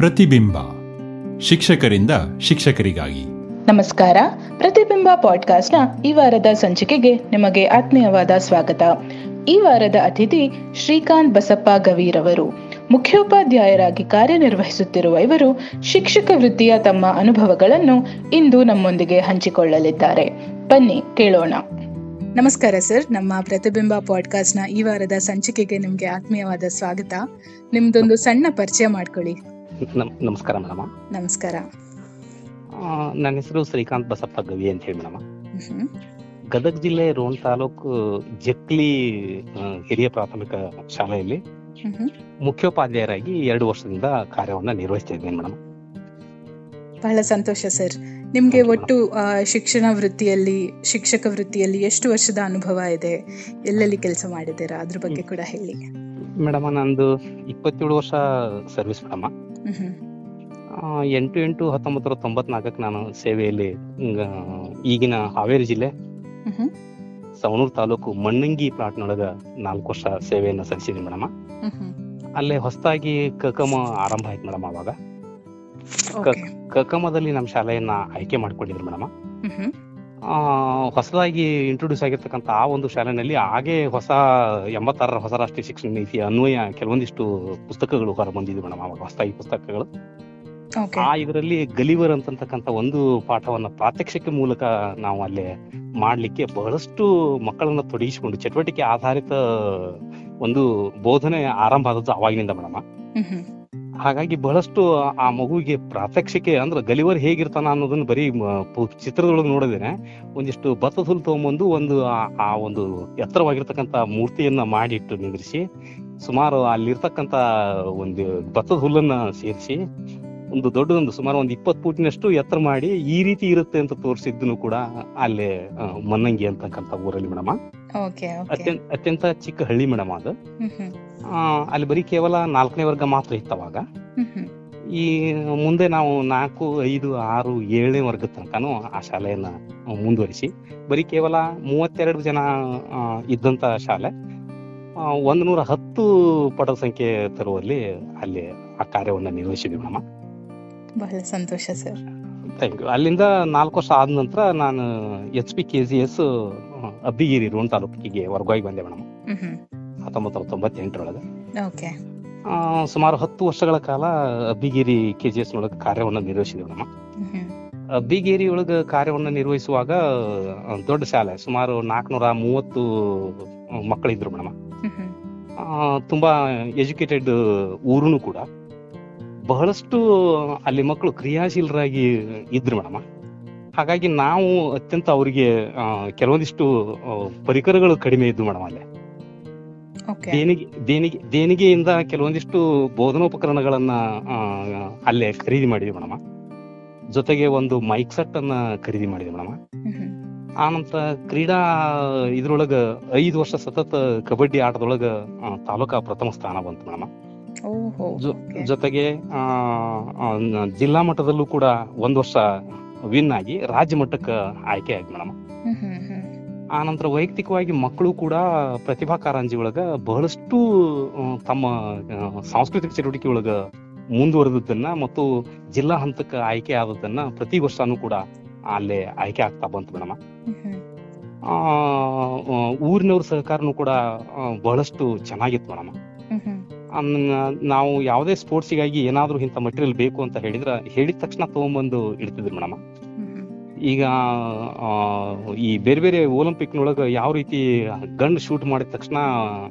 ಪ್ರತಿಬಿಂಬ. ಶಿಕ್ಷಕರಿಂದ ಶಿಕ್ಷಕರಿಗಾಗಿ. ನಮಸ್ಕಾರ. ಪ್ರತಿಬಿಂಬ ಪಾಡ್ಕಾಸ್ಟ್ನ ಈ ವಾರದ ಸಂಚಿಕೆಗೆ ನಿಮಗೆ ಆತ್ಮೀಯವಾದ ಸ್ವಾಗತ. ಈ ವಾರದ ಅತಿಥಿ ಶ್ರೀಕಾಂತ್ ಬಸಪ್ಪ ಗವೀರವರು ಮುಖ್ಯೋಪಾಧ್ಯಾಯರಾಗಿ ಕಾರ್ಯನಿರ್ವಹಿಸುತ್ತಿರುವ ಇವರು ಶಿಕ್ಷಕ ವೃತ್ತಿಯ ತಮ್ಮ ಅನುಭವಗಳನ್ನು ಇಂದು ನಮ್ಮೊಂದಿಗೆ ಹಂಚಿಕೊಳ್ಳಲಿದ್ದಾರೆ. ಬನ್ನಿ ಕೇಳೋಣ. ನಮಸ್ಕಾರ ಸರ್. ನಮ್ಮ ಪ್ರತಿಬಿಂಬ ಪಾಡ್ಕಾಸ್ಟ್ನ ಈ ವಾರದ ಸಂಚಿಕೆಗೆ ನಿಮಗೆ ಆತ್ಮೀಯವಾದ ಸ್ವಾಗತ. ನಿಮ್ದೊಂದು ಸಣ್ಣ ಪರಿಚಯ ಮಾಡ್ಕೊಳ್ಳಿ. ನಮಸ್ಕಾರ ಮೇಡಮ್. ನಮಸ್ಕಾರ. ನನ್ನ ಹೆಸರು ಶ್ರೀಕಾಂತ್ ಬಸಪ್ಪ ಗವಿ ಅಂತ ಹೇಳಿ ಮೇಡಮ್. ಗದಗ್ ಜಿಲ್ಲೆ ರೋಣ ತಾಲೂಕು ಜಕ್ಲಿ ಹಿರಿಯ ಪ್ರಾಥಮಿಕ ಶಾಲೆಯಲ್ಲಿ. ಮುಖ್ಯೋಪಾಧ್ಯಾಯರಾಗಿ ಎರಡು ವರ್ಷದಿಂದ ಕಾರ್ಯವನ್ನ ನಿರ್ವಹಿಸ್ತಾ ಇದ್ದೇನೆ ಮೇಡಮ್. ಬಹಳ ಸಂತೋಷ ಸರ್. ನಿಮಗೆ ಒಟ್ಟು ಶಿಕ್ಷಣ ವೃತ್ತಿಯಲ್ಲಿ ಶಿಕ್ಷಕ ವೃತ್ತಿಯಲ್ಲಿ ಎಷ್ಟು ವರ್ಷದ ಅನುಭವ ಇದೆ? ಎಲ್ಲೆಲ್ಲಿ ಕೆಲಸ ಮಾಡಿದ್ದೀರಾ? ಅದ್ರ ಬಗ್ಗೆ ಕೂಡ ಹೇಳಿ. ಮೇಡಮ್ ನಂದು ಇಪ್ಪತ್ತೇಳು ವರ್ಷ ಸರ್ವಿಸ್ ಮೇಡಮ್. ಎಂಟು ಎಂಟು ಹತ್ತೊಂಬತ್ತು ನೂರ ತೊಂಬತ್ನಾಲ್ಕಕ್ಕೆ ನಾನು ಸೇವೆಯಲ್ಲಿ ಈಗಿನ ಹಾವೇರಿ ಜಿಲ್ಲೆ. ಸವಣೂರು ತಾಲೂಕು ಮಣ್ಣಂಗಿ ಪ್ಲಾಟ್ನೊಳಗ ನಾಲ್ಕು ವರ್ಷ ಸೇವೆಯನ್ನು ಸಲ್ಲಿಸಿದ್ದೀನಿ ಮೇಡಮ್. ಅಲ್ಲೇ ಹೊಸದಾಗಿ ಕಕಮ ಆರಂಭ ಆಯ್ತು ಮೇಡಮ್ ಅವಾಗ. ಕಕಮದಲ್ಲಿ ನಮ್ಮ ಶಾಲೆಯನ್ನ ಆಯ್ಕೆ ಮಾಡ್ಕೊಂಡಿದ್ರು ಮೇಡಮ್. ಹೊಸದಾಗಿ ಇಂಟ್ರೊಡ್ಯೂಸ್ ಆಗಿರ್ತಕ್ಕಂಥ ಆ ಒಂದು ಶಾಲೆನಲ್ಲಿ ಹಾಗೆ ಹೊಸ ಎಂಬತ್ತಾರರ ಹೊಸ ರಾಷ್ಟ್ರೀಯ ಶಿಕ್ಷಣ ನೀತಿ ಅನ್ವಯ ಕೆಲವೊಂದಿಷ್ಟು ಪುಸ್ತಕಗಳು ಹೊರ ಬಂದಿದ್ವು ಮೇಡಮ್ ಅವಾಗ ಹೊಸದಾಗಿ ಪುಸ್ತಕಗಳು. ಆ ಇದರಲ್ಲಿ ಗಲಿವರ್ ಅಂತಕ್ಕಂಥ ಒಂದು ಪಾಠವನ್ನ ಪ್ರಾತ್ಯಕ್ಷಿಕೆ ಮೂಲಕ ನಾವು ಅಲ್ಲಿ ಮಾಡ್ಲಿಕ್ಕೆ ಬಹಳಷ್ಟು ಮಕ್ಕಳನ್ನ ತೊಡಗಿಸಿಕೊಂಡು ಚಟುವಟಿಕೆ ಆಧಾರಿತ ಒಂದು ಬೋಧನೆ ಆರಂಭ ಆದದ್ದು ಅವಾಗಿನಿಂದ ಮೇಡಮ್. ಹಾಗಾಗಿ ಬಹಳಷ್ಟು ಆ ಮಗುವಿಗೆ ಪ್ರಾತ್ಯಕ್ಷಿಕೆ ಅಂದ್ರೆ ಗಲಿವರ್ ಹೇಗಿರ್ತಾನ ಅನ್ನೋದನ್ನ ಬರೀ ಚಿತ್ರದೊಳಗೆ ನೋಡಿದ್ರೆ ಒಂದಿಷ್ಟು ಭತ್ತದ ಹುಲ್ಲು ತಗೊಂಬಂದು ಒಂದು ಆ- ಆ ಒಂದು ಎತ್ತರವಾಗಿರ್ತಕ್ಕಂಥ ಮೂರ್ತಿಯನ್ನ ಮಾಡಿಟ್ಟು ನಿಂದ್ರಿಸಿ, ಸುಮಾರು ಅಲ್ಲಿರ್ತಕ್ಕಂಥ ಒಂದು ಭತ್ತದ ಹುಲ್ಲನ್ನ ಸೇರಿಸಿ ಒಂದು ದೊಡ್ಡದೊಂದು ಸುಮಾರು ಒಂದು ಇಪ್ಪತ್ತು ಫೂಟಿನಷ್ಟು ಎತ್ತರ ಮಾಡಿ ಈ ರೀತಿ ಇರುತ್ತೆ ಅಂತ ತೋರಿಸಿದ್ದನ್ನು ಕೂಡ ಅಲ್ಲೇ ಮನ್ನಂಗಿ ಅಂತಕ್ಕಂಥ ಊರಲ್ಲಿ ಮೇಡಮ್. ಅತ್ಯಂತ ಅತ್ಯಂತ ಚಿಕ್ಕ ಹಳ್ಳಿ ಮೇಡಮ್ ಅದು. ಅಲ್ಲಿ ಬರೀ ಕೇವಲ ನಾಲ್ಕನೇ ವರ್ಗ ಮಾತ್ರ ಇತ್ತವಾಗ. ಈ ಮುಂದೆ ನಾವು ನಾಲ್ಕು ಐದು ಆರು ಏಳನೇ ವರ್ಗದ ತನಕನೂ ಆ ಶಾಲೆಯನ್ನ ಮುಂದುವರಿಸಿ ಬರೀ ಕೇವಲ ಮೂವತ್ತೆರಡು ಜನ ಇದ್ದಂತ ಶಾಲೆ ಒಂದ್ ಒಂದು ನೂರ ಹತ್ತು ಪಟದ ಸಂಖ್ಯೆ ತರುವಲ್ಲಿ ಅಲ್ಲಿ ಆ ಕಾರ್ಯವನ್ನ ನಿರ್ವಹಿಸಿದ್ವಿ ಮೇಡಮ್. ಬಹಳ ಸಂತೋಷ ಸರ್. ಥ್ಯಾಂಕ್ ಯು ಅಲ್ಲಿಂದ ನಾಲ್ಕು ವರ್ಷ ಆದ ನಂತರ ನಾನು H P K G S Abbigiri Ron ತಾಲೂಕಿಗೆ ವರ್ಗವಾಗಿ ಬಂದೆ ಮೇಡಮ್. ಹತ್ತೊಂಬತ್ತು ತೊಂಬತ್ತೆಂಟರೊಳಗೆ ಓಕೆ. ಸುಮಾರು ಹತ್ತು ವರ್ಷಗಳ ಕಾಲ ಅಬ್ಬಿಗಿರಿ ಕೆ ಜಿ ಎಸ್ ಒಳಗೆ ಕಾರ್ಯವನ್ನು ನಿರ್ವಹಿಸಿದೆ ಮೇಡಮ್. ಅಬ್ಬಿಗೇರಿ ಒಳಗೆ ಕಾರ್ಯವನ್ನು ನಿರ್ವಹಿಸುವಾಗ ದೊಡ್ಡ ಶಾಲೆ ಸುಮಾರು ನಾಲ್ಕುನೂರ ಮೂವತ್ತು ಮಕ್ಕಳಿದ್ರು ಮೇಡಮ್. ತುಂಬಾ ಎಜುಕೇಟೆಡ್ ಊರು ಕೂಡ. ಬಹಳಷ್ಟು ಅಲ್ಲಿ ಮಕ್ಕಳು ಕ್ರಿಯಾಶೀಲರಾಗಿ ಇದ್ರು ಮೇಡಮ್. ಹಾಗಾಗಿ ನಾವು ಅತ್ಯಂತ ಅವರಿಗೆ ಕೆಲವೊಂದಿಷ್ಟು ಪರಿಕರಗಳು ಕಡಿಮೆ ಇದ್ವು ಮೇಡಮ್ ಅಲ್ಲಿ. ದೇಣಿಗೆ ದೇಣಿಗೆ ದೇಣಿಗೆಯಿಂದ ಕೆಲವೊಂದಿಷ್ಟು ಬೋಧನೋಪಕರಣಗಳನ್ನ ಅಲ್ಲೇ ಖರೀದಿ ಮಾಡಿದ್ವಿ ಮೇಡಮ್. ಜೊತೆಗೆ ಒಂದು ಮೈಕ್ ಸೆಟ್ ಅನ್ನ ಖರೀದಿ ಮಾಡಿದ್ವಿ ಮೇಡಮ್. ಆ ಆನಂತರ ಕ್ರೀಡಾ ಇದ್ರೊಳಗ ಐದು ವರ್ಷ ಸತತ ಕಬಡ್ಡಿ ಆಟದೊಳಗ ತಾಲೂಕಾ ಪ್ರಥಮ ಸ್ಥಾನ ಬಂತು ಮೇಡಮ್. ಜೊತೆಗೆ ಜಿಲ್ಲಾ ಮಟ್ಟದಲ್ಲೂ ಕೂಡ ಒಂದ್ ವರ್ಷ ವಿನ್ ಆಗಿ ರಾಜ್ಯ ಮಟ್ಟಕ್ಕೆ ಆಯ್ಕೆ ಆಗಿ ಮೇಡಮ್. ಆ ನಂತರ ವೈಯಕ್ತಿಕವಾಗಿ ಮಕ್ಕಳು ಕೂಡ ಪ್ರತಿಭಾ ಕಾರಂಜಿ ಒಳಗ ಬಹಳಷ್ಟು ತಮ್ಮ ಸಾಂಸ್ಕೃತಿಕ ಚಟುವಟಿಕೆ ಒಳಗ ಮುಂದುವರೆದನ್ನ ಮತ್ತು ಜಿಲ್ಲಾ ಹಂತಕ್ಕೆ ಆಯ್ಕೆ ಆದದನ್ನ ಪ್ರತಿ ವರ್ಷನೂ ಕೂಡ ಅಲ್ಲೇ ಆಯ್ಕೆ ಆಗ್ತಾ ಬಂತು ಮೇಡಮ್ ಆ ಊರಿನವ್ರ ಸಹಕಾರನು ಕೂಡ ಬಹಳಷ್ಟು ಚೆನ್ನಾಗಿತ್ತು ಮೇಡಮ್. ನಾವು ಯಾವುದೇ ಸ್ಪೋರ್ಟ್ಸಿಗಾಗಿ ಏನಾದರೂ ಇಂಥ ಮಟೀರಿಯಲ್ ಬೇಕು ಅಂತ ಹೇಳಿದ್ರೆ ಹೇಳಿದ ತಕ್ಷಣ ತಗೊಂಬಂದು ಇಡ್ತಿದ್ರು ಮೇಡಮ್. ಈಗ ಈ ಬೇರೆ ಬೇರೆ ಒಲಿಂಪಿಕ್ನೊಳಗೆ ಯಾವ ರೀತಿ ಗನ್ ಶೂಟ್ ಮಾಡಿದ ತಕ್ಷಣ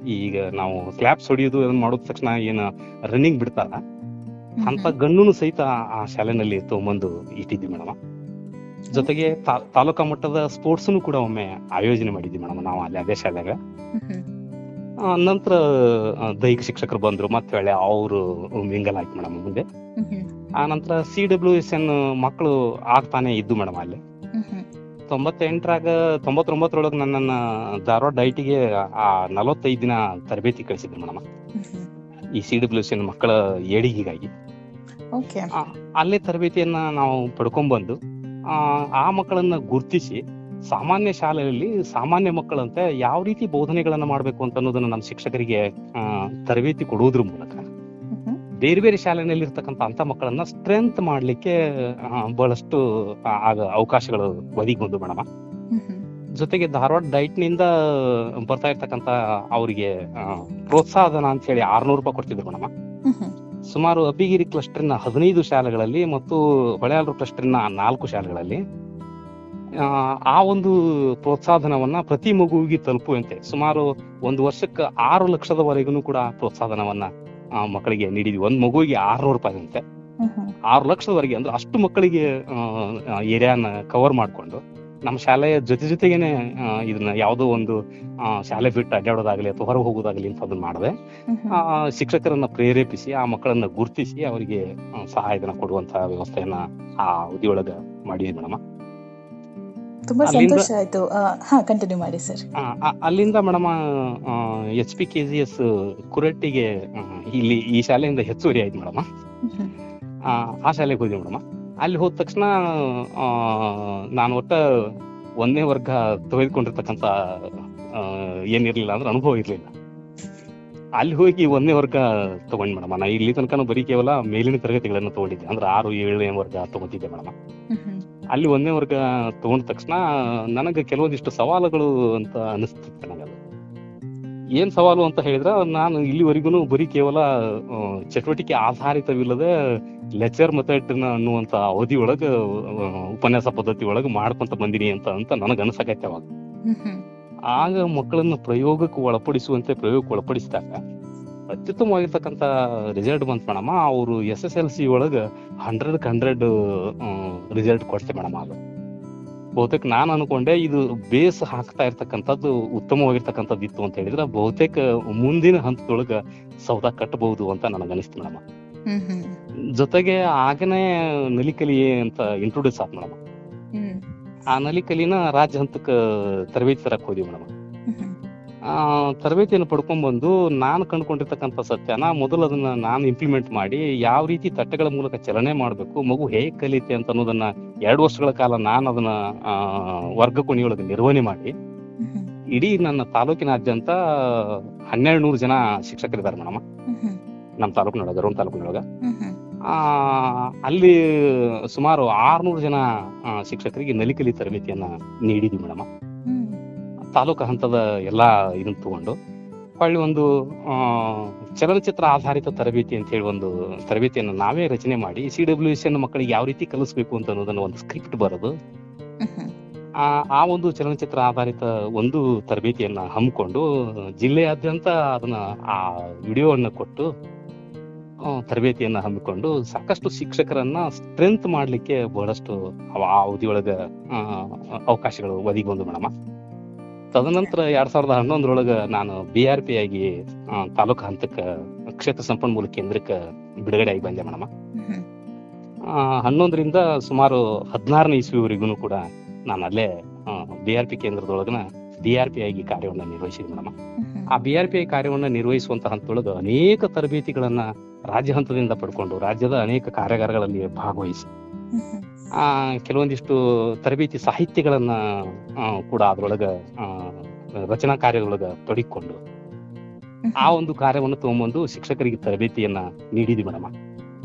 ಈಗ ನಾವು ಕ್ಲಾಪ್ಸ್ ಹೊಡಿಯೋದು ಅದನ್ನ ಮಾಡಿದ ತಕ್ಷಣ ಏನು ರನ್ನಿಂಗ್ ಬಿಡ್ತಾರ? ಅಂತ ಗಣ್ಣು ಸಹಿತ ಆ ಶಾಲೆನಲ್ಲಿ ತಗೊಂಬಂದು ಇಟ್ಟಿದ್ವಿ ಮೇಡಮ್. ಜೊತೆಗೆ ತಾ- ತಾಲೂಕಾ ಮಟ್ಟದ ಸ್ಪೋರ್ಟ್ಸ್ನು ಕೂಡ ಒಮ್ಮೆ ಆಯೋಜನೆ ಮಾಡಿದ್ವಿ ಮೇಡಮ್ ನಾವು ಅಲ್ಲಿ ಅದೇ ಶಾಲೆಗ ನಂತರ ದೈಹಿಕ ಶಿಕ್ಷಕರು ಬಂದ್ರು ಮತ್ತೆ ಹೇಳಿ ಅವರು ಮಿಂಗಲ್ ಆಯ್ತು ಮೇಡಮ್ ಮುಂದೆ. ಆ ನಂತರ ಸಿ ಡಬ್ಲ್ಯೂ ಎಸ್ ಎನ್ ಮಕ್ಕಳು ಆಗ್ತಾನೆ ಇದ್ದು ಮೇಡಮ್ ಅಲ್ಲಿ. ತೊಂಬತ್ತೆಂಟರಾಗ ತೊಂಬತ್ತೊಂಬತ್ತರೊಳಗೆ ನನ್ನನ್ನು ಧಾರವಾಡ ಡೈಟಿಗೆ ಆ ನಲವತ್ತೈದು ದಿನ ತರಬೇತಿ ಕಳಿಸಿದ್ರು ಮೇಡಮ್ ಈ ಸಿ ಡಬ್ಲ್ಯೂ ಎಸ್ ಎನ್ ಮಕ್ಕಳ ಏಳಿಗೆಗಾಗಿ. ಆ, ಅಲ್ಲೇ ತರಬೇತಿಯನ್ನ ನಾವು ಪಡ್ಕೊಂಡ್ಬಂದು ಆ ಮಕ್ಕಳನ್ನ ಗುರ್ತಿಸಿ ಸಾಮಾನ್ಯ ಶಾಲೆಯಲ್ಲಿ ಸಾಮಾನ್ಯ ಮಕ್ಕಳಂತೆ ಯಾವ ರೀತಿ ಬೋಧನೆಗಳನ್ನ ಮಾಡ್ಬೇಕು ಅಂತ ಅನ್ನೋದನ್ನ ನಮ್ಮ ಶಿಕ್ಷಕರಿಗೆ ತರಬೇತಿ ಕೊಡುವುದ್ರ ಮೂಲಕ. ಬೇರೆ ಬೇರೆ ಶಾಲೆನಲ್ಲಿ ಇರ್ತಕ್ಕಂಥ ಅಂತ ಮಕ್ಕಳನ್ನ ಸ್ಟ್ರೆಂತ್ ಮಾಡ್ಲಿಕ್ಕೆ ಬಹಳಷ್ಟು ಆಗ ಅವಕಾಶಗಳು ಒದಗಿ ಬಂದು ಮೇಡಮ ಜೊತೆಗೆ ಧಾರವಾಡ ಡೈಟ್ನಿಂದ ಬರ್ತಾ ಇರ್ತಕ್ಕಂತ ಅವರಿಗೆ ಪ್ರೋತ್ಸಾಹಧನ ಅಂತ ಹೇಳಿ ಆರ್ನೂರು ರೂಪಾಯಿ ಕೊಡ್ತಿದ್ರು ಮೇಡಮ. ಸುಮಾರು ಅಬ್ಬಿಗಿರಿ ಕ್ಲಸ್ಟರ್ನ ಹದಿನೈದು ಶಾಲೆಗಳಲ್ಲಿ ಮತ್ತು ಹೊಳೆಯಾಲ್ರು ಕ್ಲಸ್ಟರ್ನ ನಾಲ್ಕು ಶಾಲೆಗಳಲ್ಲಿ ಆ, ಒಂದು ಪ್ರೋತ್ಸಾಹನವನ್ನ ಪ್ರತಿ ಮಗುವಿಗೆ ತಲುಪುವಂತೆ ಸುಮಾರು ಒಂದು ವರ್ಷಕ್ಕೆ ಆರು ಲಕ್ಷದವರೆಗೂ ಕೂಡ ಪ್ರೋತ್ಸಾಹನವನ್ನ ಮಕ್ಕಳಿಗೆ ನೀಡಿದ್ವಿ. ಒಂದ್ ಮಗುವಿಗೆ ಆರ್ನೂರು ರೂಪಾಯಿ ಅಂತೆ. ಆರು ಲಕ್ಷದವರೆಗೆ ಅಂದ್ರೆ ಅಷ್ಟು ಮಕ್ಕಳಿಗೆ ಏರಿಯಾನ ಕವರ್ ಮಾಡ್ಕೊಂಡು ನಮ್ಮ ಶಾಲೆಯ ಜೊತೆ ಜೊತೆಗೇನೆ ಇದನ್ನ ಯಾವುದೋ ಒಂದು ಶಾಲೆ ಬಿಟ್ಟು ಅಡ್ಡಾಡೋದಾಗ್ಲಿ ಅಥವಾ ಹೊರಗೆ ಹೋಗೋದಾಗ್ಲಿ ಅಂತ ಅದನ್ನ ಮಾಡದೆ. ಆ ಶಿಕ್ಷಕರನ್ನ ಪ್ರೇರೇಪಿಸಿ ಆ ಮಕ್ಕಳನ್ನ ಗುರುತಿಸಿ ಅವರಿಗೆ ಸಹಾಯಧನ ಕೊಡುವಂತಹ ವ್ಯವಸ್ಥೆಯನ್ನ ಆ ಅವಧಿಯೊಳಗ ಮಾಡಿದ್ವಿ ಮೇಡಮ್. ತುಂಬಾ ಅಲ್ಲಿಂದ- ಸಂತೋಷ ಆಯ್ತು. ಹಾ ಕಂಟಿನ್ಯೂ ಮಾಡಿ ಸರ್ ಅಲ್ಲಿಂದ madam H P K G S ಕುರಟ್ಟಿಗೆ ಇಲ್ಲಿ ಈ ಶಾಲೆಯಿಂದ ಹೆಚ್ಚುವರಿ ಆಯ್ತು ಮೇಡಮ್. ಆ ಶಾಲೆಗೆ ಹೋದ್ವಿ ಮೇಡಮ್. ಅಲ್ಲಿ ಹೋದ ತಕ್ಷಣ ನಾನು ಒಟ್ಟ ಒಂದನೇ ವರ್ಗ ತೆಗೆದುಕೊಂಡಿರ್ತಕ್ಕಂಥ ಏನಿರಲಿಲ್ಲ ಏನಿರ್ಲಿಲ್ಲ ಅಂದ್ರೆ ಅನುಭವ ಇರ್ಲಿಲ್ಲ. ಅಲ್ಲಿ ಹೋಗಿ ಒಂದನೇ ವರ್ಗ ತಗೊಂಡ್ ಮೇಡಮ್. ನಾ ಇಲ್ಲಿ ತನಕ ಬರೀ ಕೇವಲ ಮೇಲಿನ ತರಗತಿಗಳನ್ನು ತಗೊಂಡಿದ್ದೆ. ಅಂದ್ರೆ ಆರು ಏಳನೇ ವರ್ಗ ತಗೊಂಡಿದ್ದೆ ಮೇಡಮ್. ಅಲ್ಲಿ ಒಂದನೇ ವರ್ಗ ತಗೊಂಡ ತಕ್ಷಣ ನನಗೆ ಕೆಲವೊಂದಿಷ್ಟು ಸವಾಲುಗಳು ಅಂತ ಅನಿಸ್ತಿತ್ತು ನನಗದು. ಏನ್ ಸವಾಲು ಅಂತ ಹೇಳಿದ್ರೆ ನಾನು ಇಲ್ಲಿವರೆಗೂ ಬರೀ ಕೇವಲ ಚಟುವಟಿಕೆ ಆಧಾರಿತವಿಲ್ಲದೆ ಲೆಕ್ಚರ್ ಮೆಥಡ್ ಅನ್ನುವಂತ ಅವಧಿ ಒಳಗ ಉಪನ್ಯಾಸ ಪದ್ಧತಿ ಒಳಗೆ ಮಾಡ್ಕೊಂತ ಬಂದಿನಿ ಅಂತ ಅಂತ ನನಗೆ ಅನ್ಸಕೈತೆ ಅವಾಗ ಆಗ ಮಕ್ಕಳನ್ನ ಪ್ರಯೋಗಕ್ಕೆ ಒಳಪಡಿಸುವಂತೆ ಪ್ರಯೋಗಕ್ಕೆ ಒಳಪಡಿಸಿದಾಗ ಅತ್ಯುತ್ತಮವಾಗಿರ್ತಕ್ಕಂಥ ರಿಸಲ್ಟ್ ಬಂತು ಮೇಡಮ್. ಅವರು ಎಸ್ ಎಸ್ ಎಲ್ ಸಿ ಒಳಗ ಹಂಡ್ರೆಡ್ ಹಂಡ್ರೆಡ್ ರಿಸಲ್ಟ್ ಕೊಡ್ತೆ ಮೇಡಮ್ ಅದು. ಬಹುತೇಕ ನಾನು ಅನ್ಕೊಂಡೆ ಇದು ಬೇಸ್ ಹಾಕ್ತಾ ಇರ್ತಕ್ಕಂಥದ್ದು ಉತ್ತಮವಾಗಿರ್ತಕ್ಕಂಥದ್ದು ಇತ್ತು ಅಂತ ಹೇಳಿದ್ರೆ ಬಹುತೇಕ ಮುಂದಿನ ಹಂತದೊಳಗ ಸೌದ ಕಟ್ಟಬಹುದು ಅಂತ ನನಗೆ ಅನಿಸ್ತು ಮೇಡಮ್ ಜೊತೆಗೆ ಆಗನೇ ನಲಿಕಲಿ ಅಂತ ಇಂಟ್ರೊಡ್ಯೂಸ್ ಆತ್ ಮೇಡಮ್. ಆ ನಲಿಕಲಿನ ರಾಜ್ಯ ಹಂತಕ್ಕೆ ತರಬೇತಿ ತರಕ್ ಹೋದ್ವಿ ಮೇಡಮ್. ತರಬೇತಿಯನ್ನು ಪಡ್ಕೊಂಡ್ ಬಂದು ನಾನು ಕಂಡುಕೊಂಡಿರ್ತಕ್ಕಂಥ ಸತ್ಯನ ಮೊದಲು ಅದನ್ನ ನಾನು ಇಂಪ್ಲಿಮೆಂಟ್ ಮಾಡಿ ಯಾವ ರೀತಿ ತಟ್ಟೆಗಳ ಮೂಲಕ ಚಲನೆ ಮಾಡಬೇಕು ಮಗು ಹೇಗ್ ಕಲಿತೆ ಅಂತ ಅನ್ನೋದನ್ನ ಎರಡು ವರ್ಷಗಳ ಕಾಲ ನಾನು ಅದನ್ನ ಆ, ವರ್ಗ ಕೊನೆಯೊಳಗೆ ನಿರ್ವಹಣೆ ಮಾಡಿ. ಇಡೀ ನನ್ನ ತಾಲೂಕಿನಾದ್ಯಂತ ಹನ್ನೆರಡು ನೂರು ಜನ ಶಿಕ್ಷಕರಿದ್ದಾರೆ ಮೇಡಮ್. ನಮ್ಮ ತಾಲೂಕಿನೊಳಗೆ ತಾಲೂಕಿನೊಳಗ ಆ ಅಲ್ಲಿ ಸುಮಾರು ಆರ್ನೂರು ಜನ ಆ, ಶಿಕ್ಷಕರಿಗೆ ನಲಿಕಲಿ ತರಬೇತಿಯನ್ನ ನೀಡಿದ್ವಿ ಮೇಡಮ್. ತಾಲೂಕು ಹಂತದ ಎಲ್ಲ ಇದನ್ನ ತಗೊಂಡು ಹೊಳ್ಳಿ ಒಂದು ಚಲನಚಿತ್ರ ಆಧಾರಿತ ತರಬೇತಿ ಅಂತ ಹೇಳಿ ಒಂದು ತರಬೇತಿಯನ್ನು ನಾವೇ ರಚನೆ ಮಾಡಿ ಸಿ ಡಬ್ಲ್ಯೂ ಎಸ್ ಮಕ್ಕಳಿಗೆ ಯಾವ ರೀತಿ ಕಲಿಸ್ಬೇಕು ಅಂತ ಅನ್ನೋದನ್ನ ಒಂದು ಸ್ಕ್ರಿಪ್ಟ್ ಬರೋದು ಆ ಆ ಒಂದು ಚಲನಚಿತ್ರ ಆಧಾರಿತ ಒಂದು ತರಬೇತಿಯನ್ನ ಹಮ್ಮಿಕೊಂಡು ಜಿಲ್ಲೆಯಾದ್ಯಂತ ಅದನ್ನ ಆ ವಿಡಿಯೋವನ್ನು ಕೊಟ್ಟು ತರಬೇತಿಯನ್ನ ಹಮ್ಮಿಕೊಂಡು ಸಾಕಷ್ಟು ಶಿಕ್ಷಕರನ್ನ ಸ್ಟ್ರೆಂತ್ ಮಾಡ್ಲಿಕ್ಕೆ ಬಹಳಷ್ಟು ಆ ಅವಧಿಯೊಳಗ ಅವಕಾಶಗಳು ಒದಗಿ ಬಂದು ಮೇಡಮ್. ತದನಂತರ ಎರಡ್ ಸಾವಿರದ ಹನ್ನೊಂದರೊಳಗ ನಾನು ಬಿ ಆರ್ ಪಿ ಆಗಿ ತಾಲೂಕು ಹಂತಕ್ಕ ಕ್ಷೇತ್ರ ಸಂಪನ್ಮೂಲ ಕೇಂದ್ರಕ್ಕೆ ಬಿಡುಗಡೆ ಆಗಿ ಬಂದೆ ಮೇಡಮ್. ಹನ್ನೊಂದರಿಂದ ಸುಮಾರು ಹದಿನಾರನೇ ಇಸ್ವಿವರೆಗೂ ಕೂಡ ನಾನು ಅಲ್ಲೇ ಬಿ ಆರ್ ಪಿ ಕೇಂದ್ರದೊಳಗನ ಬಿ ಆರ್ ಪಿ ಆಗಿ ಕಾರ್ಯವನ್ನು ನಿರ್ವಹಿಸಿದೆ ಮೇಡಮ್. ಆ ಬಿ ಆರ್ ಪಿ ಐ ಕಾರ್ಯವನ್ನು ನಿರ್ವಹಿಸುವಂತ ಹಂತದೊಳಗೆ ಅನೇಕ ತರಬೇತಿಗಳನ್ನ ರಾಜ್ಯ ಹಂತದಿಂದ ಪಡ್ಕೊಂಡು ರಾಜ್ಯದ ಅನೇಕ ಕಾರ್ಯಾಗಾರಗಳಲ್ಲಿ ಭಾಗವಹಿಸಿ. ಕೆಲವೊಂದಿಷ್ಟು ತರಬೇತಿ ಸಾಹಿತ್ಯಗಳನ್ನ ಕೂಡ ಅದ್ರೊಳಗ ಆ, ರಚನಾ ಕಾರ್ಯದೊಳಗ ತೊಡಗಿಕೊಂಡು ಆ ಒಂದು ಕಾರ್ಯವನ್ನು ತಗೊಂಬಂದು ಶಿಕ್ಷಕರಿಗೆ ತರಬೇತಿಯನ್ನ ನೀಡಿದ್ವಿ ಮೇಡಮ್.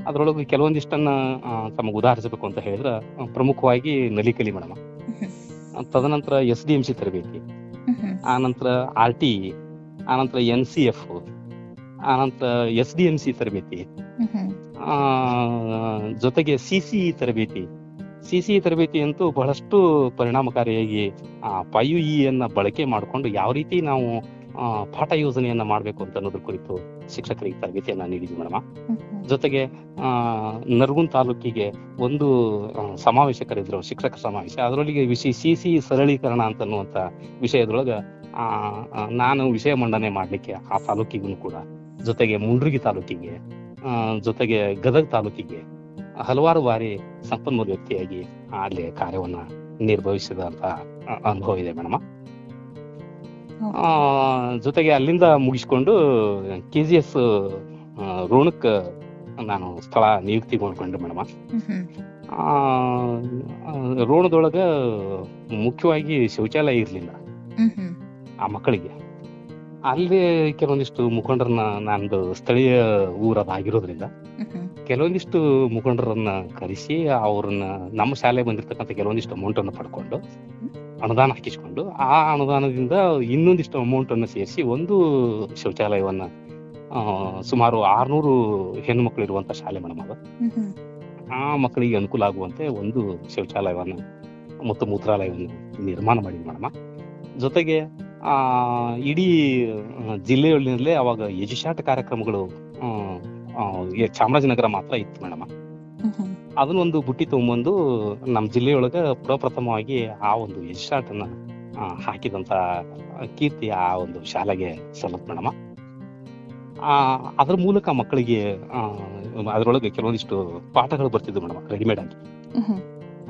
ಅದ್ರೊಳಗೆ ಕೆಲವೊಂದಿಷ್ಟನ್ನ ಆ, ತಮಗೆ ಉದಾಹರಿಸಬೇಕು ಅಂತ ಹೇಳಿದ್ರೆ ಪ್ರಮುಖವಾಗಿ ನಲಿಕಲಿ ಮೇಡಮ್. ತದನಂತರ ಎಸ್ ಡಿ ಎಂ ಸಿ ತರಬೇತಿ ಆನಂತರ ಆರ್ ಟಿ ಆನಂತರ ಎನ್ ಸಿ ಎಫ್ ಆನಂತರ ಎಸ್ ಡಿ ಎಂ ಸಿ ತರಬೇತಿ ಆ, ಜೊತೆಗೆ ಸಿ ಸಿ ತರಬೇತಿ ಸಿ ಸಿ ತರಬೇತಿ ಅಂತೂ ಬಹಳಷ್ಟು ಪರಿಣಾಮಕಾರಿಯಾಗಿ ಆ ಪಯು ಅನ್ನ ಬಳಕೆ ಮಾಡಿಕೊಂಡು ಯಾವ ರೀತಿ ನಾವು ಪಾಠ ಯೋಜನೆಯನ್ನ ಮಾಡಬೇಕು ಅಂತ ಅನ್ನೋದ್ರ ಕುರಿತು ಶಿಕ್ಷಕರಿಗೆ ತರಬೇತಿಯನ್ನ ನೀಡಿದ್ವಿ ಮೇಡಮ್. ಜೊತೆಗೆ ಆ ನರಗುಂದ್ ತಾಲೂಕಿಗೆ ಒಂದು ಸಮಾವೇಶ ಕರೆದ್ರು ಶಿಕ್ಷಕ ಸಮಾವೇಶ. ಅದರೊಳಗೆ ವಿಷಯ ಸಿ ಸಿ ಸರಳೀಕರಣ ಅಂತ ಅನ್ನುವಂತ ವಿಷಯದೊಳಗ ಆ ಆ, ನಾನು ವಿಷಯ ಮಂಡನೆ ಮಾಡ್ಲಿಕ್ಕೆ ಆ ತಾಲೂಕಿಗೂ ಕೂಡ. ಜೊತೆಗೆ ಮುಂಡ್ರಿಗಿ ತಾಲೂಕಿಗೆ ಆ, ಜೊತೆಗೆ ಗದಗ ತಾಲೂಕಿಗೆ ಹಲವಾರು ಬಾರಿ ಸಂಪನ್ಮೂಲ ವ್ಯಕ್ತಿಯಾಗಿ ಅಲ್ಲಿ ಕಾರ್ಯವನ್ನ ನಿರ್ವಹಿಸಿದಂತ ಅನುಭವ ಇದೆ ಮೇಡಮ್. ಜೊತೆಗೆ ಅಲ್ಲಿಂದ ಮುಗಿಸ್ಕೊಂಡು ಕೆ ಜಿ ಎಸ್ ಋಣಕ್ ನಾನು ಸ್ಥಳ ನಿಯುಕ್ತಿಗೊಂಡ್ಕೊಂಡೆ ಮೇಡಮ್. ಆ ಋಣದೊಳಗೆ ಮುಖ್ಯವಾಗಿ ಶೌಚಾಲಯ ಇರ್ಲಿಲ್ಲ. ಆ ಮಕ್ಕಳಿಗೆ. ಅಲ್ಲಿ ಕೆಲವೊಂದಿಷ್ಟು ಮುಖಂಡರನ್ನ ನಂದು ಸ್ಥಳೀಯ ಊರದ ಆಗಿರೋದ್ರಿಂದ ಕೆಲವೊಂದಿಷ್ಟು ಮುಖಂಡರನ್ನ ಕರೆಸಿ ಅವ್ರನ್ನ ನಮ್ಮ ಶಾಲೆ ಬಂದಿರ್ತಕ್ಕಂಥ ಕೆಲವೊಂದಿಷ್ಟು ಅಮೌಂಟ್ ಅನ್ನು ಪಡ್ಕೊಂಡು ಅನುದಾನ ಹಾಕಿಸ್ಕೊಂಡು ಆ ಅನುದಾನದಿಂದ ಇನ್ನೊಂದಿಷ್ಟು ಅಮೌಂಟ್ ಅನ್ನು ಸೇರಿಸಿ ಒಂದು ಶೌಚಾಲಯವನ್ನ ಸುಮಾರು ಆರ್ನೂರು ಹೆಣ್ಣು ಮಕ್ಕಳು ಇರುವಂತ ಶಾಲೆ ಮೇಡಮ್ ಅದು. ಆ ಮಕ್ಕಳಿಗೆ ಅನುಕೂಲ ಆಗುವಂತೆ ಒಂದು ಶೌಚಾಲಯವನ್ನ ಮತ್ತು ಮೂತ್ರಾಲಯವನ್ನು ನಿರ್ಮಾಣ ಮಾಡಿದ್ವಿ ಮೇಡಮ್. ಜೊತೆಗೆ ಆ ಇಡೀ ಜಿಲ್ಲೆಯಲ್ಲಿ ಅವಾಗ ಎಜುಶಾಟ್ ಕಾರ್ಯಕ್ರಮಗಳು ಚಾಮರಾಜನಗರ ಮಾತ್ರ ಇತ್ತು ಮೇಡಮ್. ಅದನ್ನ ಒಂದು ಬುಟ್ಟಿ ತಗೊಂಬಂದು ನಮ್ಮ ಜಿಲ್ಲೆಯೊಳಗ ಪ್ರಪ್ರಥಮವಾಗಿ ಆ ಒಂದು ಯಜುಶಾಟನ್ನ ಹಾಕಿದಂತ ಕೀರ್ತಿ ಆ ಒಂದು ಶಾಲೆಗೆ ಸಲ್ಲತ್ ಮೇಡಮ್. ಆ ಅದ್ರ ಮೂಲಕ ಮಕ್ಕಳಿಗೆ ಅದರೊಳಗೆ ಅದ್ರೊಳಗೆ ಕೆಲವೊಂದಿಷ್ಟು ಪಾಠಗಳು ಬರ್ತಿದ್ವು ಮೇಡಮ್ ರೆಡಿಮೇಡ್ ಆಗಿ.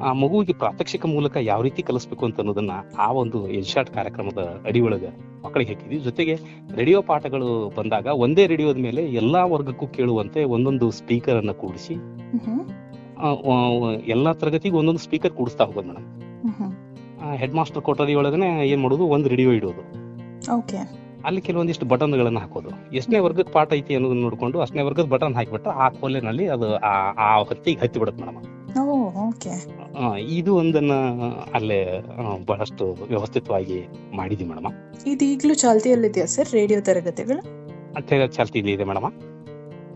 ಆ ಮಗುವಿಗೆ ಪ್ರಾತ್ಯಕ್ಷಿಕ ಮೂಲಕ ಯಾವ ರೀತಿ ಕಲಿಸ್ಬೇಕು ಅಂತ ಅನ್ನೋದನ್ನ ಆ ಒಂದು ಎಜುಶಾಟ್ ಕಾರ್ಯಕ್ರಮದ ಅಡಿಯೊಳಗ ಮಕ್ಕಳಿಗೆ ಹಾಕಿದ್ವಿ. ಜೊತೆಗೆ ರೇಡಿಯೋ ಪಾಠಗಳು ಬಂದಾಗ ಒಂದೇ ರೇಡಿಯೋದ ಮೇಲೆ ಎಲ್ಲಾ ವರ್ಗಕ್ಕೂ ಕೇಳುವಂತೆ ಒಂದೊಂದು ಸ್ಪೀಕರ್ ಅನ್ನ ಕೂಡಿಸಿ ಎಲ್ಲಾ ತರಗತಿಗೂ ಒಂದೊಂದು ಸ್ಪೀಕರ್ ಕೂಡಿಸ್ತಾ ಹೋಗೋದು ಮೇಡಮ್ ಹೆಡ್ ಮಾಸ್ಟರ್ ಕೊಠಡಿ ಒಳಗನೆ ಏನ್ ಮಾಡೋದು? ಒಂದು ರೇಡಿಯೋ ಇಡೋದು. ಅಲ್ಲಿ ಕೆಲವೊಂದಿಷ್ಟು ಬಟನ್ಗಳನ್ನ ಹಾಕೋದು. ಎಷ್ಟನೇ ವರ್ಗದ ಪಾಠ ಐತಿ ಅನ್ನೋದನ್ನ ನೋಡ್ಕೊಂಡು ಅಷ್ಟನೇ ವರ್ಗದ ಬಟನ್ ಹಾಕಿಬಿಟ್ರೆ ಆ ಕೊಲೆನಲ್ಲಿ ಅದು ಆ- ಹೊತ್ತಿಗೆ ಹತ್ತಿ ಬಿಡುತ್ತೆ ಮೇಡಮ್ ಓಕೆ ಇದು ಒಂದನ್ನ ಅಲ್ಲೇ ಬಹಳಷ್ಟು ವ್ಯವಸ್ಥಿತವಾಗಿ ಮಾಡಿದ್ವಿ ಮೇಡಮ್. ಇದು ಈಗಲೂ ಚಾಲ್ತಿಯಲ್ಲಿದೆಯಾ ಸರ್ ರೇಡಿಯೋ ತರಗತಿಗಳು? ಚಾಲ್ತಿಯಲ್ಲಿ ಇದೆ ಮೇಡಮ್.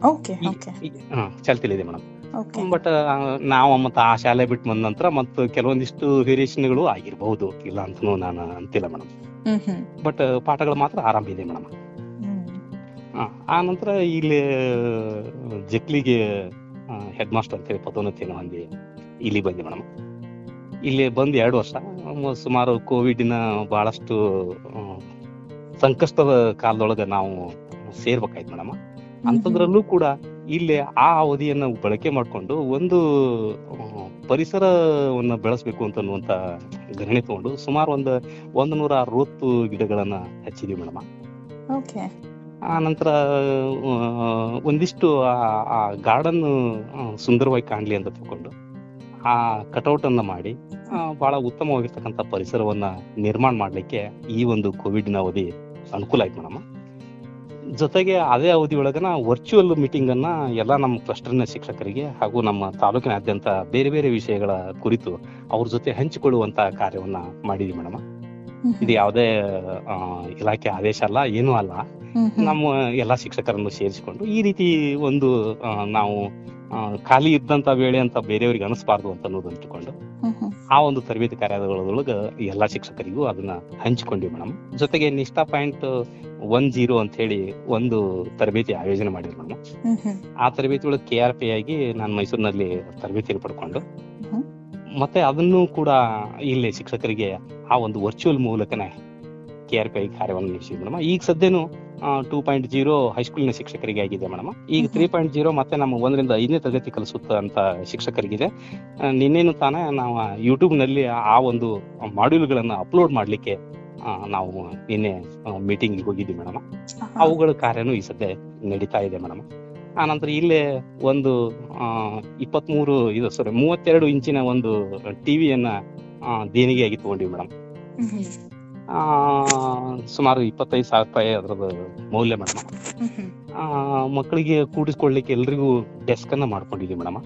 Okay okay. ಚಾಲ್ತಿಲಿ ಇದೆ ಮೇಡಮ್. ಬಟ್ ನಾವು ಮತ್ತೆ ಆ ಶಾಲೆ ಬಿಟ್ಟು ಬಂದ ನಂತರ ಮತ್ತು ಕೆಲವೊಂದಿಷ್ಟು ವೇರಿಯೇಷನ್ಗಳು ಆಗಿರಬಹುದು ಇಲ್ಲ ಅಂತನೂ ನಾನು ಅಂತಿಲ್ಲ ಮೇಡಮ್. ಬಟ್ ಪಾಠಗಳು ಮಾತ್ರ ಆರಂಭ ಇದೆ ಮೇಡಮ್. ಆ ನಂತರ ಇಲ್ಲಿ ಜಕ್ಲಿಗೆ ಹೆಡ್ ಮಾಸ್ಟರ್ ಅಂತೇಳಿ ಪದೋನ್ನತಿಯನ್ನು ಹೊಂದಿ ಇಲ್ಲಿ ಬಂದೆ ಮೇಡಮ್. ಇಲ್ಲಿ ಬಂದು ಎರಡು ವರ್ಷ ಸುಮಾರು ಕೋವಿಡ್ನ ಬಹಳಷ್ಟು ಸಂಕಷ್ಟದ ಕಾಲದೊಳಗೆ ನಾವು ಸೇರ್ಬೇಕಾಯ್ತು ಮೇಡಮ್. ಅಂಥದ್ರಲ್ಲೂ ಕೂಡ ಇಲ್ಲಿ ಆ ಅವಧಿಯನ್ನು ಬಳಕೆ ಮಾಡಿಕೊಂಡು ಒಂದು ಪರಿಸರವನ್ನು ಬೆಳೆಸಬೇಕು ಅಂತ ಅನ್ನುವಂತ ಗಣನೆ ತಗೊಂಡು ಸುಮಾರು ಒಂದು ಒಂದು ನೂರ ಅರವತ್ತು ಗಿಡಗಳನ್ನ ಹಚ್ಚಿದೀವಿ ಮೇಡಮ್. ಓಕೆ ಆ ನಂತರ ಒಂದಿಷ್ಟು ಆ- ಗಾರ್ಡನ್ ಸುಂದರವಾಗಿ ಕಾಣಲಿ ಅಂತ ತಿಳ್ಕೊಂಡು ಆ ಕಟೌಟ್ ಅನ್ನ ಮಾಡಿ ಬಹಳ ಉತ್ತಮವಾಗಿರ್ತಕ್ಕಂಥ ಪರಿಸರವನ್ನ ನಿರ್ಮಾಣ ಮಾಡ್ಲಿಕ್ಕೆ ಈ ಒಂದು ಕೋವಿಡ್ನ ಅವಧಿ ಅನುಕೂಲ ಆಯ್ತು ಮೇಡಮ್. ಜೊತೆಗೆ ಅದೇ ಅವಧಿ ಒಳಗನ ವರ್ಚುವಲ್ ಮೀಟಿಂಗ್ ಅನ್ನ ಎಲ್ಲ ನಮ್ಮ ಕ್ಲಸ್ಟರ್ನ ಶಿಕ್ಷಕರಿಗೆ ಹಾಗೂ ನಮ್ಮ ತಾಲೂಕಿನಾದ್ಯಂತ ಬೇರೆ ಬೇರೆ ವಿಷಯಗಳ ಕುರಿತು ಅವ್ರ ಜೊತೆ ಹಂಚಿಕೊಳ್ಳುವಂತ ಕಾರ್ಯವನ್ನ ಮಾಡಿದ್ವಿ ಮೇಡಮ್. ಇದು ಯಾವುದೇ ಇಲಾಖೆ ಆದೇಶ ಅಲ್ಲ ಏನೂ ಅಲ್ಲ. ನಮ್ಮ ಎಲ್ಲಾ ಶಿಕ್ಷಕರನ್ನು ಸೇರಿಸಿಕೊಂಡು ಈ ರೀತಿ ಒಂದು ನಾವು ಖಾಲಿ ಇದ್ದಂತ ವೇಳೆ ಅಂತ ಬೇರೆಯವ್ರಿಗೆ ಅನಿಸ್ಬಾರ್ದು ಅಂತ ಇಟ್ಕೊಂಡು ಆ ಒಂದು ತರಬೇತಿ ಕಾರ್ಯದೊಳಗ ಎಲ್ಲಾ ಶಿಕ್ಷಕರಿಗೂ ಅದನ್ನ ಹಂಚಿಕೊಂಡ್ವಿ ಮೇಡಮ್. ಜೊತೆಗೆ ನಿಷ್ಠಾ ಪಾಯಿಂಟ್ ಒನ್ ಜೀರೋ ಅಂತ ಹೇಳಿ ಒಂದು ತರಬೇತಿ ಆಯೋಜನೆ ಮಾಡಿದ್ರು ಮೇಡಮ್. ಆ ತರಬೇತಿ ಒಳಗೆ ಕೆ ಆರ್ ಪಿ ಆಗಿ ನಾನು ಮೈಸೂರಿನಲ್ಲಿ ತರಬೇತಿಯನ್ನು ಪಡ್ಕೊಂಡು ಮತ್ತೆ ಅದನ್ನು ಕೂಡ ಇಲ್ಲಿ ಶಿಕ್ಷಕರಿಗೆ ಆ ಒಂದು ವರ್ಚುವಲ್ ಮೂಲಕನೇ ಕೆ ಆರ್ ಪಿ ಐ ಕಾರ್ಯವನ್ನು ನಡೆಸಿದ್ವಿ ಮೇಡಮ್. ಈಗ ಸದ್ಯನು ಟೂ ಪಾಯಿಂಟ್ ಜೀರೋ ಹೈಸ್ಕೂಲಿನ ಶಿಕ್ಷಕರಿಗೆ ಆಗಿದೆ ಮೇಡಮ್. ಈಗ. ತ್ರೀ ಪಾಯಿಂಟ್ ಜೀರೋ ಮತ್ತೆ ನಮ್ಮ ಒಂದರಿಂದ ಐದನೇ ತರಗತಿ ಕಲಿಸುತ್ತ ಅಂತ ಶಿಕ್ಷಕರಿಗಿದೆ. ನಿನ್ನೇನು ತಾನೇ ನಾವು ಯೂಟ್ಯೂಬ್ನಲ್ಲಿ ಆ ಒಂದು ಮಾಡ್ಯೂಲ್ಗಳನ್ನು ಅಪ್ಲೋಡ್ ಮಾಡಲಿಕ್ಕೆ ನಾವು ನಿನ್ನೆ ಮೀಟಿಂಗ್ ಹೋಗಿದ್ವಿ ಮೇಡಮ್. ಅವುಗಳ ಕಾರ್ಯನೂ ಈ ಸದ್ಯ ನಡೀತಾ ಇದೆ ಮೇಡಮ್. ಆ ನಂತರ ಇಲ್ಲೇ ಒಂದು ಇಪ್ಪತ್ಮೂರು ಇದು ಸಾರಿ ಮೂವತ್ತೆರಡು ಇಂಚಿನ ಒಂದು ಟಿವಿಯನ್ನ ದೇಣಿಗೆಯಾಗಿ ತಗೊಂಡಿವಿ ಮೇಡಮ್ ಆ ಸುಮಾರು ಇಪ್ಪತ್ತೈದು ಸಾವಿರ ರೂಪಾಯಿ ಅದ್ರದ್ದು ಮೌಲ್ಯ ಮೇಡಮ್ ಆ ಮಕ್ಕಳಿಗೆ ಕೂಡಿಸ್ಕೊಳ್ಳಿಕ್ಕೆ ಎಲ್ರಿಗೂ ಡೆಸ್ಕ್ ಅನ್ನ ಮಾಡ್ಕೊಂಡಿದ್ವಿ ಮೇಡಮ್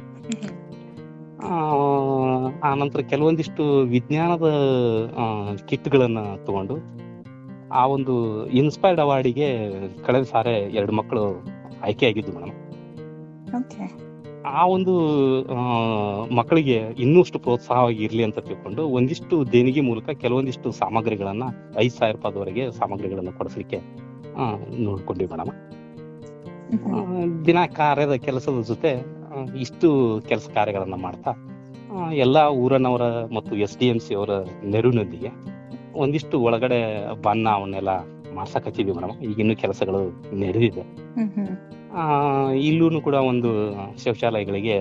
ಆ ನಂತರ ಕೆಲವೊಂದಿಷ್ಟು ವಿಜ್ಞಾನದ ಕಿಟ್ಗಳನ್ನ ತಗೊಂಡು ಆ ಒಂದು ಇನ್ಸ್ಪೈರ್ಡ್ ಅವಾರ್ಡಿಗೆ ಕಳೆದ ಸಾರೆ ಎರಡು ಮಕ್ಕಳು ಆಯ್ಕೆಯಾಗಿದ್ದು ಮೇಡಮ್ ಓಕೆ ಆ ಒಂದು ಮಕ್ಕಳಿಗೆ ಇನ್ನಷ್ಟು ಪ್ರೋತ್ಸಾಹವಾಗಿ ಇರ್ಲಿ ಅಂತ ತಿಳ್ಕೊಂಡು ಒಂದಿಷ್ಟು ದೇಣಿಗೆ ಮೂಲಕ ಕೆಲವೊಂದಿಷ್ಟು ಸಾಮಗ್ರಿಗಳನ್ನ, ಐದ್ ಸಾವಿರ ರೂಪಾಯಿವರೆಗೆ ಸಾಮಗ್ರಿಗಳನ್ನ ಕೊಡಿಸ್ಲಿಕ್ಕೆ ನೋಡ್ಕೊಂಡ್ವಿ ಮೇಡಮ್. ದಿನ ಕಾರ್ಯದ ಕೆಲಸದ ಜೊತೆ ಇಷ್ಟು ಕೆಲಸ ಕಾರ್ಯಗಳನ್ನ ಮಾಡ್ತಾ ಎಲ್ಲಾ ಊರನವರ ಮತ್ತು ಎಸ್ ಡಿ ಎಂ ಸಿ ಅವರ ನೆರವಿನೊಂದಿಗೆ ಒಂದಿಷ್ಟು ಒಳಗಡೆ ಬಣ್ಣ ಅವನ್ನೆಲ್ಲ ಮಾಡ್ಸಕತ್ತಿದ್ವಿ ಮೇಡಮ್. ಈಗಿನ್ನೂ ಕೆಲಸಗಳು ನಡೆದಿದೆ. ಇಲ್ಲೂ ಕೂಡ ಒಂದು ಶೌಚಾಲಯಗಳಿಗೆ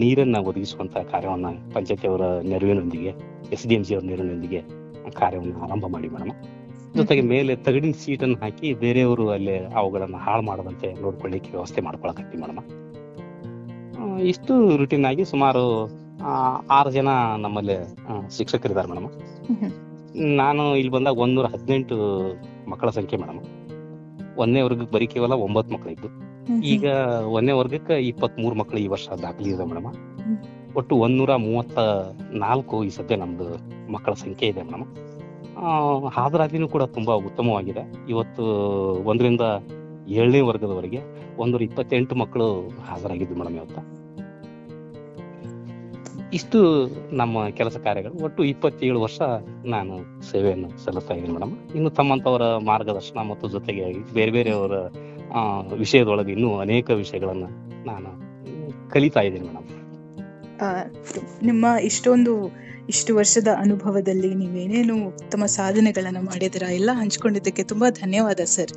ನೀರನ್ನ ಒದಗಿಸುವಂತ ಕಾರ್ಯವನ್ನ ಪಂಚಾಯತಿ ಅವರ ನೆರವಿನೊಂದಿಗೆ ಎಸ್ ಡಿ ಎಂ ಸಿ ಅವರ ನೆರವಿನೊಂದಿಗೆ ಕಾರ್ಯವನ್ನು ಆರಂಭ ಮಾಡಿ ಮೇಡಮ್. ಜೊತೆಗೆ ಮೇಲೆ ತಗಡಿನ ಸೀಟನ್ನು ಹಾಕಿ ಬೇರೆಯವರು ಅಲ್ಲಿ ಅವುಗಳನ್ನು ಹಾಳು ಮಾಡದಂತೆ ನೋಡ್ಕೊಳ್ಳಿಕ್ಕೆ ವ್ಯವಸ್ಥೆ ಮಾಡ್ಕೊಳಕತ್ತಿ ಮೇಡಮ್. ಇಷ್ಟು ರುಟೀನ್ ಆಗಿ ಸುಮಾರು ಆರು ಜನ ನಮ್ಮಲ್ಲಿ ಶಿಕ್ಷಕರಿದ್ದಾರೆ ಮೇಡಮ್. ನಾನು ಇಲ್ಲಿ ಬಂದಾಗ ಒಂದೂರ ಹದಿನೆಂಟು ಮಕ್ಕಳ ಸಂಖ್ಯೆ ಮೇಡಮ್. ಒಂದನೇ ವರ್ಗಕ್ಕೆ ಬರೀ ಕೇವಲ ಒಂಬತ್ತು ಮಕ್ಳು ಇದ್ದು ಈಗ ಒಂದನೇ ವರ್ಗಕ್ಕೆ ಇಪ್ಪತ್ತ್ ಮೂರು ಮಕ್ಳು ಈ ವರ್ಷ ದಾಖಲೆ ಇದೆ ಮೇಡಮ್. ಒಟ್ಟು ಒಂದೂರ ಮೂವತ್ತ ನಾಲ್ಕು ಈ ಸದ್ಯ ನಮ್ದು ಮಕ್ಕಳ ಸಂಖ್ಯೆ ಇದೆ ಮೇಡಮ್. ಹಾಜರಾತಿನೂ ಕೂಡ ತುಂಬಾ ಉತ್ತಮವಾಗಿದೆ. ಇವತ್ತು ಒಂದರಿಂದ ಏಳನೇ ವರ್ಗದವರೆಗೆ ಒಂದೂರ ಇಪ್ಪತ್ತೆಂಟು ಮಕ್ಕಳು ಹಾಜರಾಗಿದ್ದು ಮೇಡಮ್ ಇವತ್ತು. ಇಷ್ಟು ನಮ್ಮ ಕೆಲಸ ಕಾರ್ಯಗಳು. ಒಟ್ಟು ಇಪ್ಪತ್ತೇಳು ವರ್ಷ ನಾನು ಸೇವೆಯನ್ನು ಸಲ್ಲಿಸ್ತಾ ಇದ್ದೀನಿ ಮೇಡಮ್. ಇನ್ನು ತಮ್ಮಂತವರ ಮಾರ್ಗದರ್ಶನ ಮತ್ತು ಜೊತೆಗೆ ಬೇರೆ ಬೇರೆಯವರ ಆ, ವಿಷಯದೊಳಗೆ ಇನ್ನೂ ಅನೇಕ ವಿಷಯಗಳನ್ನ ನಾನು ಕಲಿತಾ ಇದ್ದೀನಿ ಮೇಡಮ್. ನಿಮ್ಮ ಇಷ್ಟೊಂದು ಇಷ್ಟು ವರ್ಷದ ಅನುಭವದಲ್ಲಿ ನೀವೇನೇನು ಉತ್ತಮ ಸಾಧನೆಗಳನ್ನು ಮಾಡಿದಿರಾ ಎಲ್ಲ ಹಂಚ್ಕೊಂಡಿದ್ದಕ್ಕೆ ತುಂಬಾ ಧನ್ಯವಾದ ಸರ್.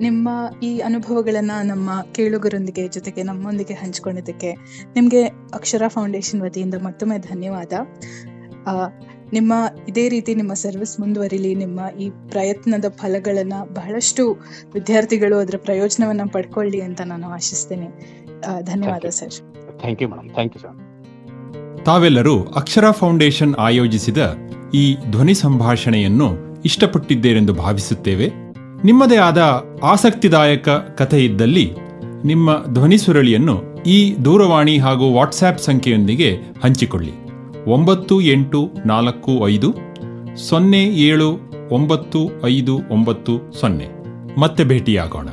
ನಿಮ್ಮ ಈ ಅನುಭವಗಳನ್ನ ನಮ್ಮ ಕೇಳುಗರೊಂದಿಗೆ ಜೊತೆಗೆ ನಮ್ಮೊಂದಿಗೆ ಹಂಚ್ಕೊಂಡಿದ್ದಕ್ಕೆ ನಿಮ್ಗೆ ಅಕ್ಷರ ಫೌಂಡೇಶನ್ ವತಿಯಿಂದ ಮತ್ತೊಮ್ಮೆ ಧನ್ಯವಾದ. ನಿಮ್ಮ ಇದೇ ರೀತಿ ನಿಮ್ಮ ಸರ್ವಿಸ್ ಮುಂದುವರಿಲಿ ನಿಮ್ಮ ಈ ಪ್ರಯತ್ನದ ಫಲಗಳನ್ನ ಬಹಳಷ್ಟು ವಿದ್ಯಾರ್ಥಿಗಳು ಅದರ ಪ್ರಯೋಜನವನ್ನ ಪಡ್ಕೊಳ್ಳಿ ಅಂತ ನಾನು ಆಶಿಸ್ತೇನೆ. ಧನ್ಯವಾದ sir. Thank you madam thank you sir ತಾವೆಲ್ಲರೂ ಅಕ್ಷರ ಫೌಂಡೇಶನ್ ಆಯೋಜಿಸಿದ ಈ ಧ್ವನಿ ಸಂಭಾಷಣೆಯನ್ನು ಇಷ್ಟಪಟ್ಟಿದ್ದೇರೆಂದು ಭಾವಿಸುತ್ತೇವೆ. ನಿಮ್ಮದೇ ಆದ ಆಸಕ್ತಿದಾಯಕ ಕಥೆ ಇದ್ದಲ್ಲಿ ನಿಮ್ಮ ಧ್ವನಿ ಸುರಳಿಯನ್ನು ಈ ದೂರವಾಣಿ ಹಾಗೂ ವಾಟ್ಸ್ಆ್ಯಪ್ ಸಂಖ್ಯೆಯೊಂದಿಗೆ ಹಂಚಿಕೊಳ್ಳಿ. ಒಂಬತ್ತು ಎಂಟು ನಾಲ್ಕು ಐದು ಸೊನ್ನೆ ಏಳು ಒಂಬತ್ತು ಐದು ಒಂಬತ್ತು ಸೊನ್ನೆ. ಮತ್ತೆ ಭೇಟಿಯಾಗೋಣ.